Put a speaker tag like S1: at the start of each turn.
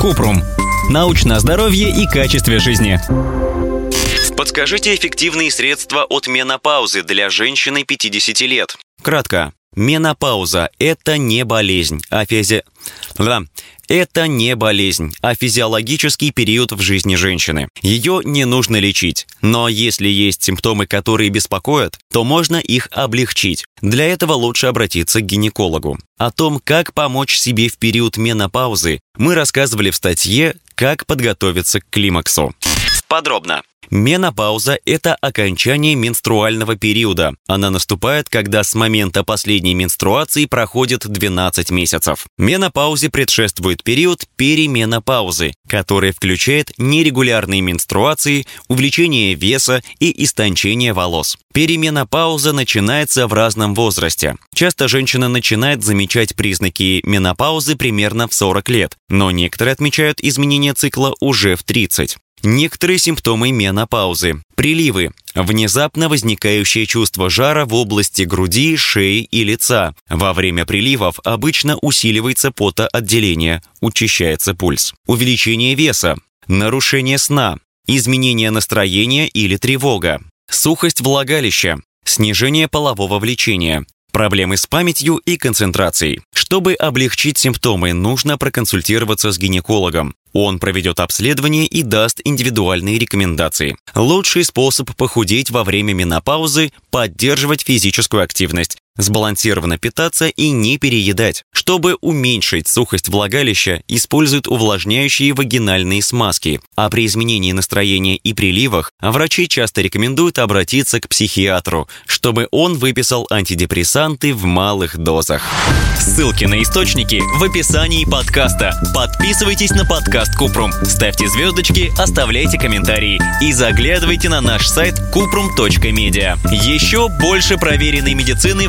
S1: Купрум. Научное здоровье и качестве жизни.
S2: Подскажите эффективные средства от менопаузы для женщины 50 лет. Кратко. Менопауза – это не болезнь, а физи... Да. Это не болезнь, а физиологический период в жизни женщины. Ее не нужно лечить. Но если есть симптомы, которые беспокоят, то можно их облегчить. Для этого лучше обратиться к гинекологу. О том, как помочь себе в период менопаузы, мы рассказывали в статье «Как подготовиться к климаксу». Подробно. Менопауза – это окончание менструального периода. Она наступает, когда с момента последней менструации проходит 12 месяцев. Менопаузе предшествует период перименопаузы, который включает нерегулярные менструации, увеличение веса и истончение волос. Перименопауза начинается в разном возрасте. Часто женщина начинает замечать признаки менопаузы примерно в 40 лет, но некоторые отмечают изменения цикла уже в 30. Некоторые симптомы менопаузы. Приливы. Внезапно возникающее чувство жара в области груди, шеи и лица. Во время приливов обычно усиливается потоотделение, учащается пульс. Увеличение веса. Нарушение сна. Изменение настроения или тревога. Сухость влагалища. Снижение полового влечения. Проблемы с памятью и концентрацией. Чтобы облегчить симптомы, нужно проконсультироваться с гинекологом. Он проведет обследование и даст индивидуальные рекомендации. Лучший способ похудеть во время менопаузы – поддерживать физическую активность, сбалансированно питаться и не переедать. Чтобы уменьшить сухость влагалища, используют увлажняющие вагинальные смазки, а при изменении настроения и приливах врачи часто рекомендуют обратиться к психиатру, чтобы он выписал антидепрессанты в малых дозах.
S1: Ссылки на источники в описании подкаста. Подписывайтесь на подкаст Купрум, ставьте звездочки, оставляйте комментарии и заглядывайте на наш сайт kuprum.media. Еще больше проверенной медицины